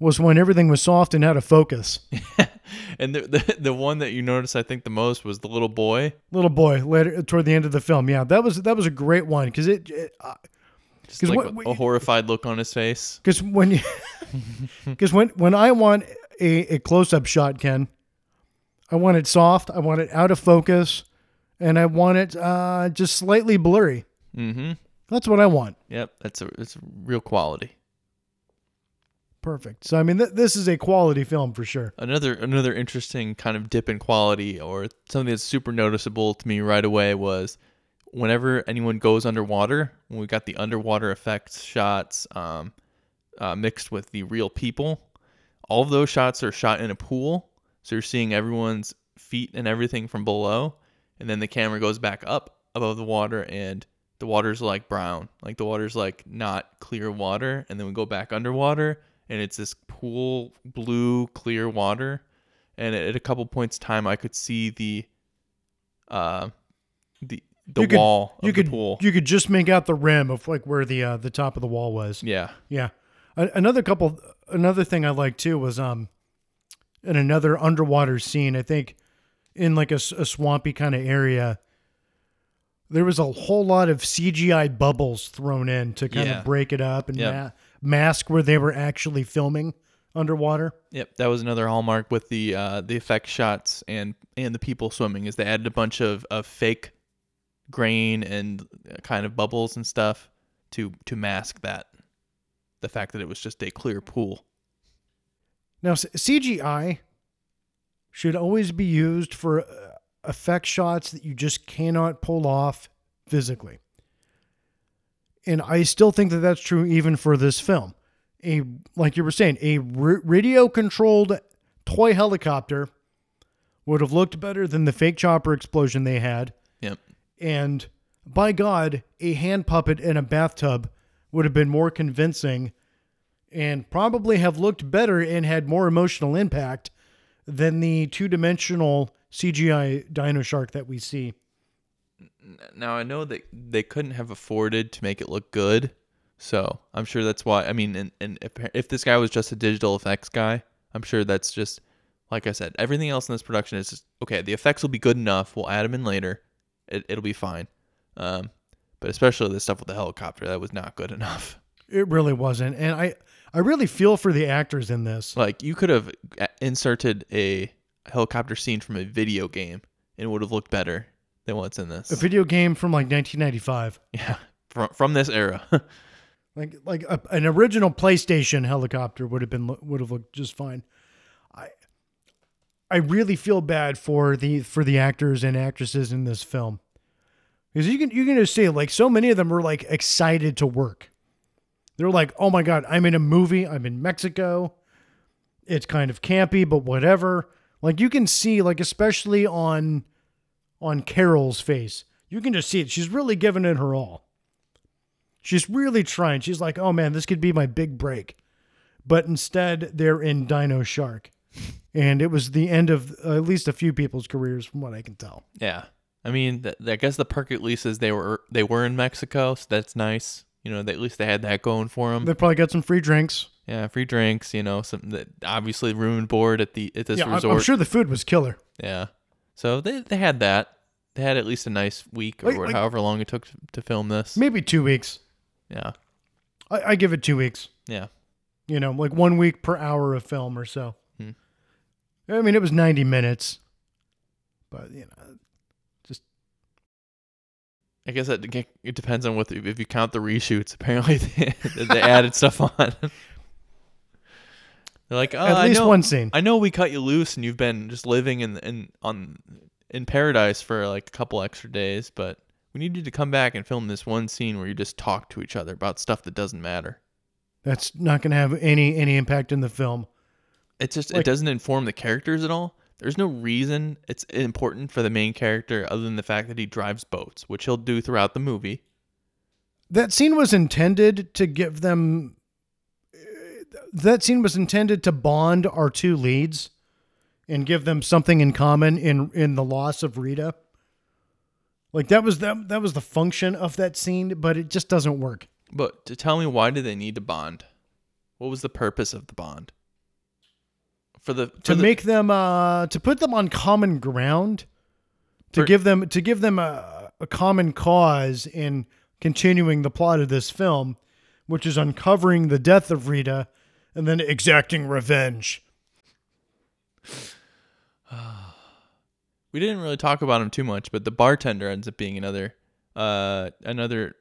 was when everything was soft and out of focus. *laughs* And the, the the one that you noticed, I think, the most was the little boy. Little boy later toward the end of the film. Yeah, that was that was a great one because it. Just 'Cause like what- a, a horrified look on his face. *laughs* Because when you, *laughs* because when when I want a, a close up shot, Ken, I want it soft. I want it out of focus, and I want it uh, just slightly blurry. Mm-hmm. That's what I want. Yep, that's a it's real quality. Perfect. So I mean, th- this is a quality film for sure. Another another interesting kind of dip in quality, or something that's super noticeable to me right away was whenever anyone goes underwater. When we got the underwater effects shots um, uh, mixed with the real people, all of those shots are shot in a pool, so you're seeing everyone's feet and everything from below, and then the camera goes back up above the water and the water's like brown like the water's like not clear water and then we go back underwater and it's this pool blue clear water and at a couple points in time i could see the uh the the You could- wall of you the could pool you could just make out the rim of like where the uh, the top of the wall was. yeah Yeah. A- another couple another thing I liked too was um in another underwater scene, I think in like a, a swampy kind of area there was a whole lot of CGI bubbles thrown in to kind Yeah. of break it up and Yep. ma- mask where they were actually filming underwater. Yep, that was another hallmark with the uh, the effect shots and and the people swimming is they added a bunch of, of fake grain and uh, kind of bubbles and stuff to to mask that the fact that it was just a clear pool. Now CGI should always be used for uh, effect shots that you just cannot pull off physically. And I still think that that's true even for this film. A like you were saying, a r- radio controlled toy helicopter would have looked better than the fake chopper explosion they had. Yep. And by God, a hand puppet in a bathtub would have been more convincing and probably have looked better and had more emotional impact than the two dimensional CGI dino shark that we see. Now I know that they couldn't have afforded to make it look good, so I'm sure that's why. I mean, and, and if if this guy was just a digital effects guy, I'm sure that's just like I said. Everything else in this production is just okay. The effects will be good enough. We'll add them in later. It, it'll be fine. Um, but especially the stuff with the helicopter, that was not good *laughs* enough. It really wasn't, and I I really feel for the actors in this. Like you could have inserted a helicopter scene from a video game, and it would have looked better than what's in this. A video game from like 1995, yeah, from from this era. *laughs* like like a, an original PlayStation helicopter would have been would have looked just fine. I I really feel bad for the for the actors and actresses in this film because you can you can just see like so many of them were like excited to work. They're like, oh my god, I'm in a movie. I'm in Mexico. It's kind of campy, but whatever. Like you can see, like especially on on Carol's face, you can just see it. She's really giving it her all. She's really trying. She's like, oh man, this could be my big break. But instead, they're in Dino Shark. And it was the end of uh, at least a few people's careers, from what I can tell. yeah, I mean, th- I guess the perk at least is they were they were in Mexico, so that's nice. You know, they, at least they had that going for them. They probably got some free drinks. Yeah, free drinks. You know, some that obviously room and board at the at this yeah, resort. I'm sure the food was killer. Yeah, so they they had that. They had at least a nice week or Like- like- however long it took to, to film this. Maybe two weeks. Yeah, I, I give it two weeks. yeah. You know, like one week per hour of film or so. Hmm. I mean, it was 90 minutes. But, you know, just I guess it, it depends on what if you count the reshoots. Apparently, *laughs* they, they added stuff on. They're like, oh, at least know, one scene. I know we cut you loose and you've been just living in in on in paradise for like a couple extra days, but we need you to come back and film this one scene where you just talk to each other about stuff that doesn't matter. That's not going to have any any impact in the film. It just Like- it doesn't inform the characters at all. There's no reason it's important for the main character other than the fact that he drives boats, which he'll do throughout the movie. That scene was intended to give them. That scene was intended to bond our two leads, and give them something in common in in the loss of Rita. Like that was that that was the function of that scene, but it just doesn't work. But to tell me why did they need to bond? What was the purpose of the bond? For the for to the, make them uh to put them on common ground to For- give them to give them a, a common cause in continuing the plot of this film which is uncovering the death of Rita and then exacting revenge *sighs* we didn't really talk about him too much, but the bartender ends up being another uh another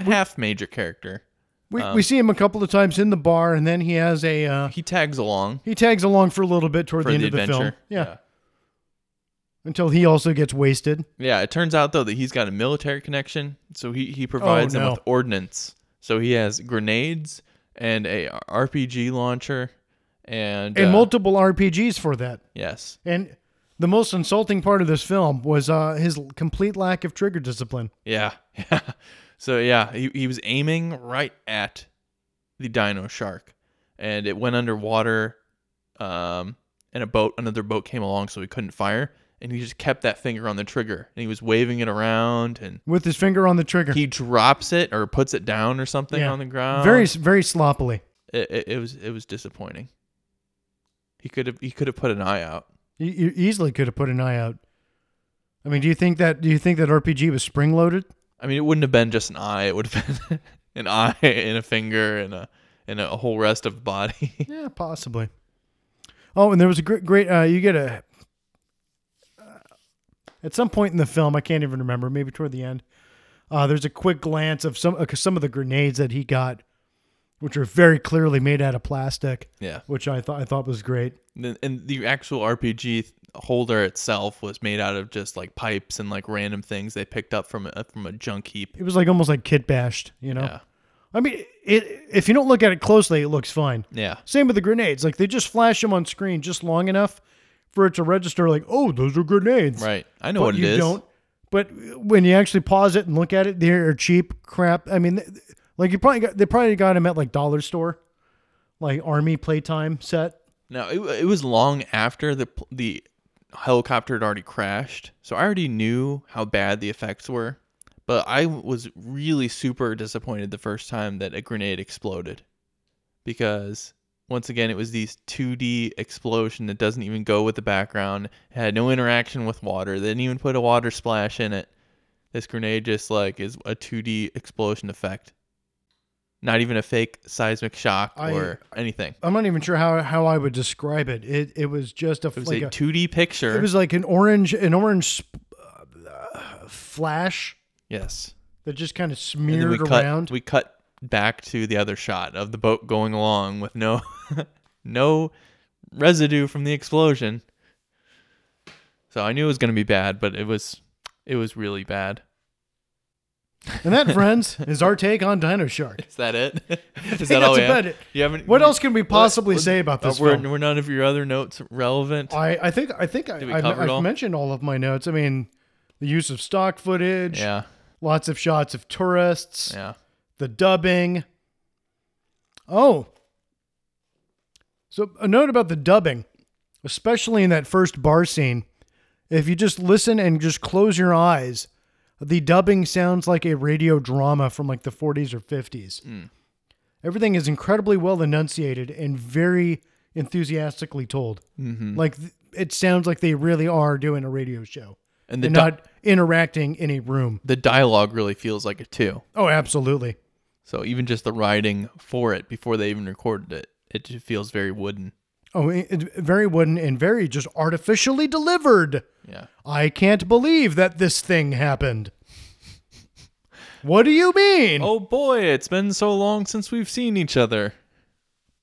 half major character. we, Um, we see him a couple of times in the bar and then he has a uh, He tags along he tags along for a little bit toward the the, end of the adventure. film yeah, until he also gets wasted Yeah, it turns out though that he's got a military connection, so he he provides Oh, no. with ordnance. So he has grenades and a RPG launcher and, and uh, multiple RPGs for that yes. and the most insulting part of this film was uh, his complete lack of trigger discipline Yeah. *laughs* Yeah. So yeah, he, he was aiming right at the dino shark and it went underwater um and a boat another boat came along so he couldn't fire and he just kept that finger on the trigger and he was waving it around and with his finger on the trigger. he drops it or puts it down or something Yeah. on the ground. very very sloppily. it, it, it was it was disappointing. He could have he could have put an eye out. You, you easily could have put an eye out. I mean, do you think that do you think that RPG was spring loaded? I mean, it wouldn't have been just an eye. It would have been *laughs* an eye and a finger and a and a whole rest of the body. *laughs* Yeah, possibly. Oh, and there was a great great. Uh, you get a at some point in the film, I can't even remember. Maybe toward the end, uh, there's a quick glance of some uh, some of the grenades that he got, which are very clearly made out of plastic, yeah. which I thought I thought was great. And and the actual RPG holder itself was made out of just like pipes and like random things they picked up from a, from a junk heap. It was like almost like kit bashed, you know. Yeah. I mean, it if you don't look at it closely, it looks fine. Yeah. Same with the grenades. Like they just flash them on screen just long enough for it to register. Like, oh, those are grenades. Right. I know But what it you is. don't. But when you actually pause it and look at it, they're cheap crap. I mean, like you probably got they probably got them at like dollar store, like army playtime set. No, it, it was long after the the helicopter had already crashed, so I already knew how bad the effects were. But I was really super disappointed the first time that a grenade exploded, because once again it was these 2D explosion that doesn't even go with the background. It had no interaction with water. They didn't even put a water splash in it. This grenade just like is a 2D explosion effect. Not even a fake seismic shock I- or anything. I'm not even sure how, how I would describe it. It it was just a It was like a a, 2D picture. it was like an orange an orange sp- uh, flash yes. that just kind of And we smeared cut around. we cut back to the other shot of the boat going along with no *laughs* no residue from the explosion. So I knew it was going to be bad, but it was it was really bad. and that, *laughs* friends, is our take on Dino Shark. Is that it? *laughs* Is that all about it. You haven't What else can we possibly what- say about Uh, this were, film? were none of your other notes relevant? I, I think I think I, I, I've all? mentioned all of my notes. I mean, the use of stock footage, yeah, lots of shots of tourists, yeah. The dubbing. Oh, so a note about the dubbing, especially in that first bar scene. If you just listen and just close your eyes, the dubbing sounds like a radio drama from like the 40s or 50s. Mm. Everything is incredibly well enunciated and very enthusiastically told. Mm-hmm. Like it sounds like they really are doing a radio show And and di- not interacting in a room. the dialogue really feels like it too. Oh, absolutely. So even just the writing for it before they even recorded it, it just feels very wooden. Oh, it, it- very wooden and very just artificially delivered. Yeah. I can't believe that this thing happened. What do you mean? Oh boy, it's been so long since we've seen each other.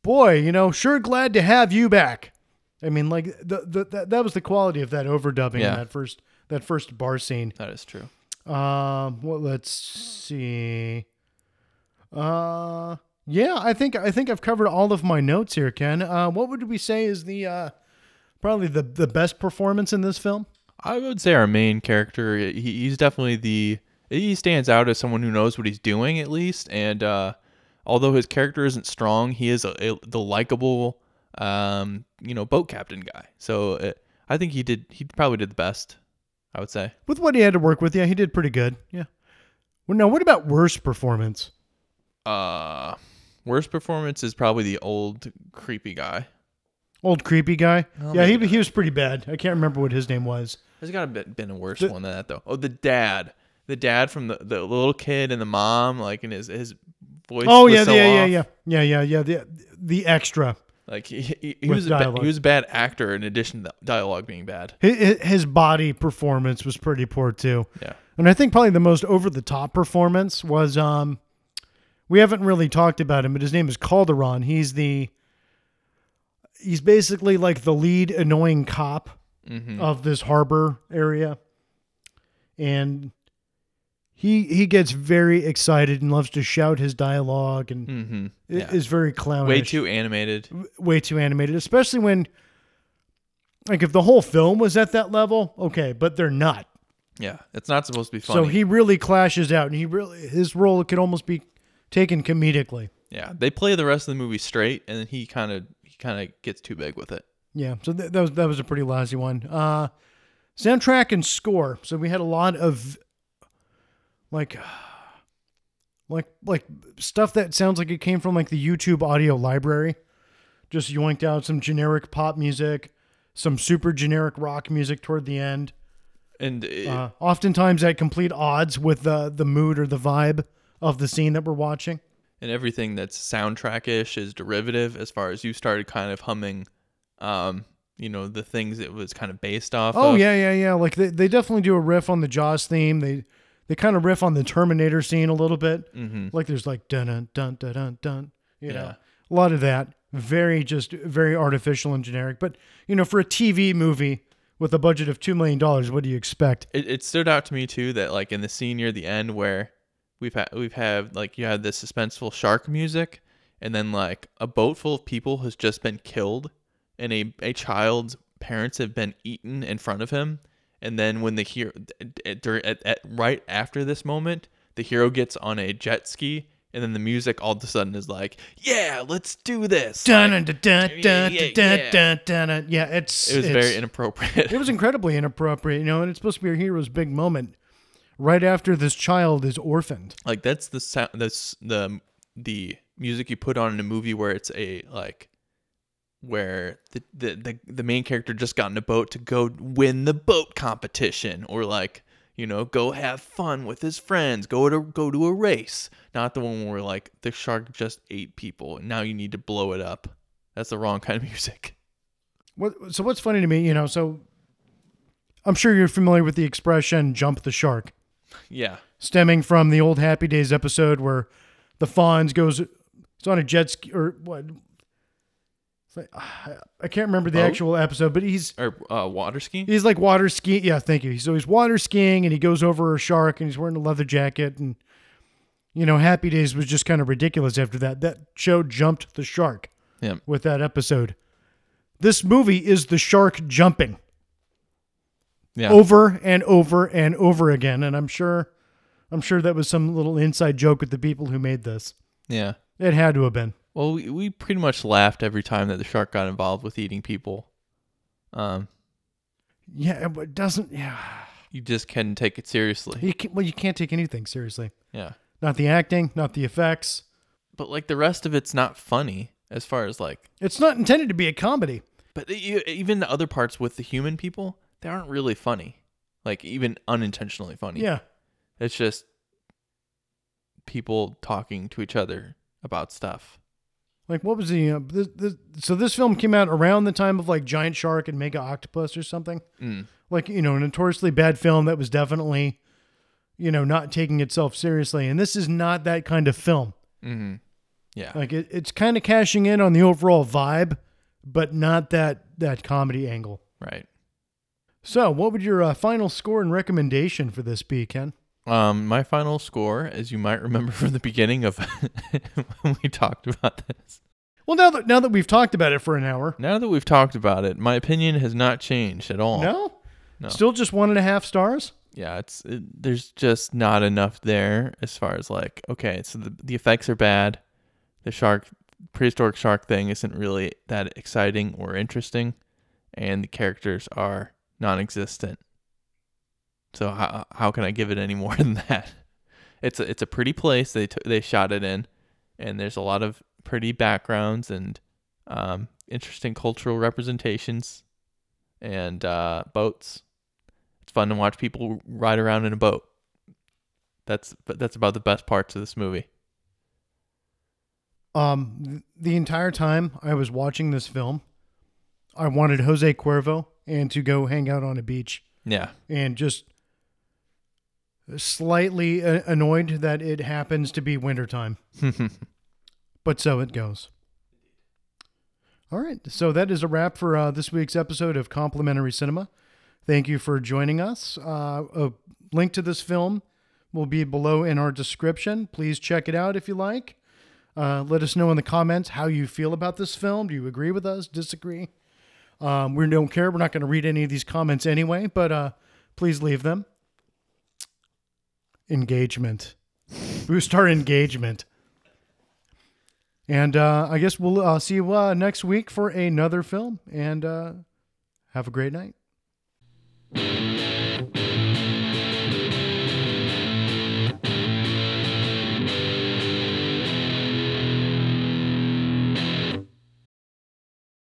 Boy, you know, sure glad to have you back. I mean, like the, the that, that was the quality of that overdubbing Yeah. in that first that first bar scene. That is true. Um, well, let's see. Uh, yeah, I think I think I've covered all of my notes here, Ken. Uh, what would we say is the uh, probably the the best performance in this film? I would say our main character, he, he's definitely the he stands out as someone who knows what he's doing at least, and uh, although his character isn't strong, he is a, a- the likable, um, you know, boat captain guy. So uh, I think he did he probably did the best. I would say. With what he had to work with, yeah, he did pretty good. Yeah. Well, now, what about worst performance? Uh, worst performance is probably the old creepy guy. Old creepy guy. Oh, yeah, he he was pretty bad. I can't remember what his name was. There's got to be been a worse The- one than that though. Oh, the dad, the dad from the, the little kid and the mom, like in his his voice. Oh yeah, so yeah, yeah, yeah, yeah, yeah, yeah. The the extra. Like he, he, he was a ba- he was a bad actor in addition to the dialogue being bad. His, his body performance was pretty poor too. Yeah. And I think probably the most over the top performance was um we haven't really talked about him, but his name is Calderon. He's the he's basically like the lead annoying cop hmm of this harbor area. And he he gets very excited and loves to shout his dialogue and hmm Yeah. is very clownish. Way too animated. way too animated, especially when like if the whole film was at that level, okay, but they're not. Yeah, it's not supposed to be funny. So he really clashes out, and he really his role could almost be taken comedically. yeah, they play the rest of the movie straight, and then he kind of he kind of gets too big with it. Yeah, so th- that was that was a pretty lousy one. Uh, soundtrack and score. So we had a lot of like like like stuff that sounds like it came from like the YouTube audio library. Just yoinked out some generic pop music, some super generic rock music toward the end. And it, Uh, oftentimes at complete odds with the the mood or the vibe of the scene that we're watching. and everything that's soundtrack ish is derivative as far as you started kind of humming, um, you know, the things it was kind of based off. Oh of. yeah, yeah, yeah. Like they, they definitely do a riff on the Jaws theme. They they kind of riff on the Terminator scene a little bit. hmm Like there's like dun dun dun dun dun dun. You know, Yeah. a lot of that. Very just very artificial and generic. But you know, for a TV movie with a budget of two million dollars, what do you expect? It, it stood out to me too that like in the scene near the end where we've had we've had like you had this suspenseful shark music, and then like a boat full of people has just been killed, and a a child's parents have been eaten in front of him, and then when the hero at, at, at, right after this moment, the hero gets on a jet ski and then the music all of a sudden is like, "Yeah, let's do this." Dun, Like, dun, dun, dun, dun, yeah, dun, yeah. dun, dun, dun. Yeah, it's it was it's- very inappropriate. it was incredibly inappropriate, you know, and it's supposed to be your hero's big moment right after this child is orphaned. like that's the sound that's the the music you put on in a movie where it's a like where the, the the the main character just got in a boat to go win the boat competition or like you know go have fun with his friends go to go to a race not the one where like the shark just ate people and now you need to blow it up that's the wrong *laughs* kind of music What so what's funny to me, you know, so I'm sure you're familiar with the expression jump the shark. Yeah stemming from the old Happy Days episode where the Fonz goes, it's on a jet ski or what? It's like, I can't remember the Boat? actual episode, but he's or uh, water skiing he's like water skiing. Yeah, thank you. So he's water skiing and he goes over a shark and he's wearing a leather jacket and you know, Happy Days was just kind of ridiculous after that. That show jumped the shark yeah with that episode. This movie is the shark jumping yeah over and over and over again, and I'm sure, I'm sure that was some little inside joke with the people who made this. yeah It had to have been. Well, we, we pretty much laughed every time that the shark got involved with eating people. Um, Yeah, it doesn't. Yeah, you just couldn't take it seriously. you can, well, you can't take anything seriously. Yeah. Not the acting, not the effects. But like the rest of it's not funny as far as like, It's not intended to be a comedy. but even the other parts with the human people, they aren't really funny. Like even unintentionally funny. Yeah, It's just people talking to each other about stuff. like what was the, uh, this, this, so this film came out around the time of like Giant Shark and Mega Octopus or something. Mm. Like you know, a notoriously bad film that was definitely, you know, not taking itself seriously. And this is not that kind of film. hmm Yeah. Like it, it's kind of cashing in on the overall vibe, but not that that comedy angle. right. So, what would your uh, final score and recommendation for this be, Ken? Um, my final score, as you might remember *laughs* from the beginning of *laughs* when we talked about this. Well, now that now that we've talked about it for an hour, Now that we've talked about it, my opinion has not changed at all. no, No. still just one and a half stars. Yeah, it's it, there's just not enough there as far as like okay, so the the effects are bad. The shark prehistoric shark thing isn't really that exciting or interesting, and the characters are non-existent. So how how can I give it any more *laughs* than that? It's a, it's a pretty place they t- they shot it in, and there's a lot of pretty backgrounds and um, interesting cultural representations, and uh, boats. It's fun to watch people ride around in a boat. That's that's about the best parts of this movie. Um, the entire time I was watching this film, I wanted Jose Cuervo and to go hang out on a beach Yeah, and just slightly uh, annoyed that it happens to be wintertime. *laughs* but so it goes. All right. So that is a wrap for uh, this week's episode of Complimentary Cinema. Thank you for joining us. Uh, a link to this film will be below in our description. Please check it out if you like. Uh, let us know in the comments how you feel about this film. Do you agree with us? Disagree? Um, we don't care. We're not going to read any of these comments anyway, but uh, please leave them. Engagement. Boost our engagement. And uh, I guess we'll uh, see you uh, next week for another film. And uh, have a great night.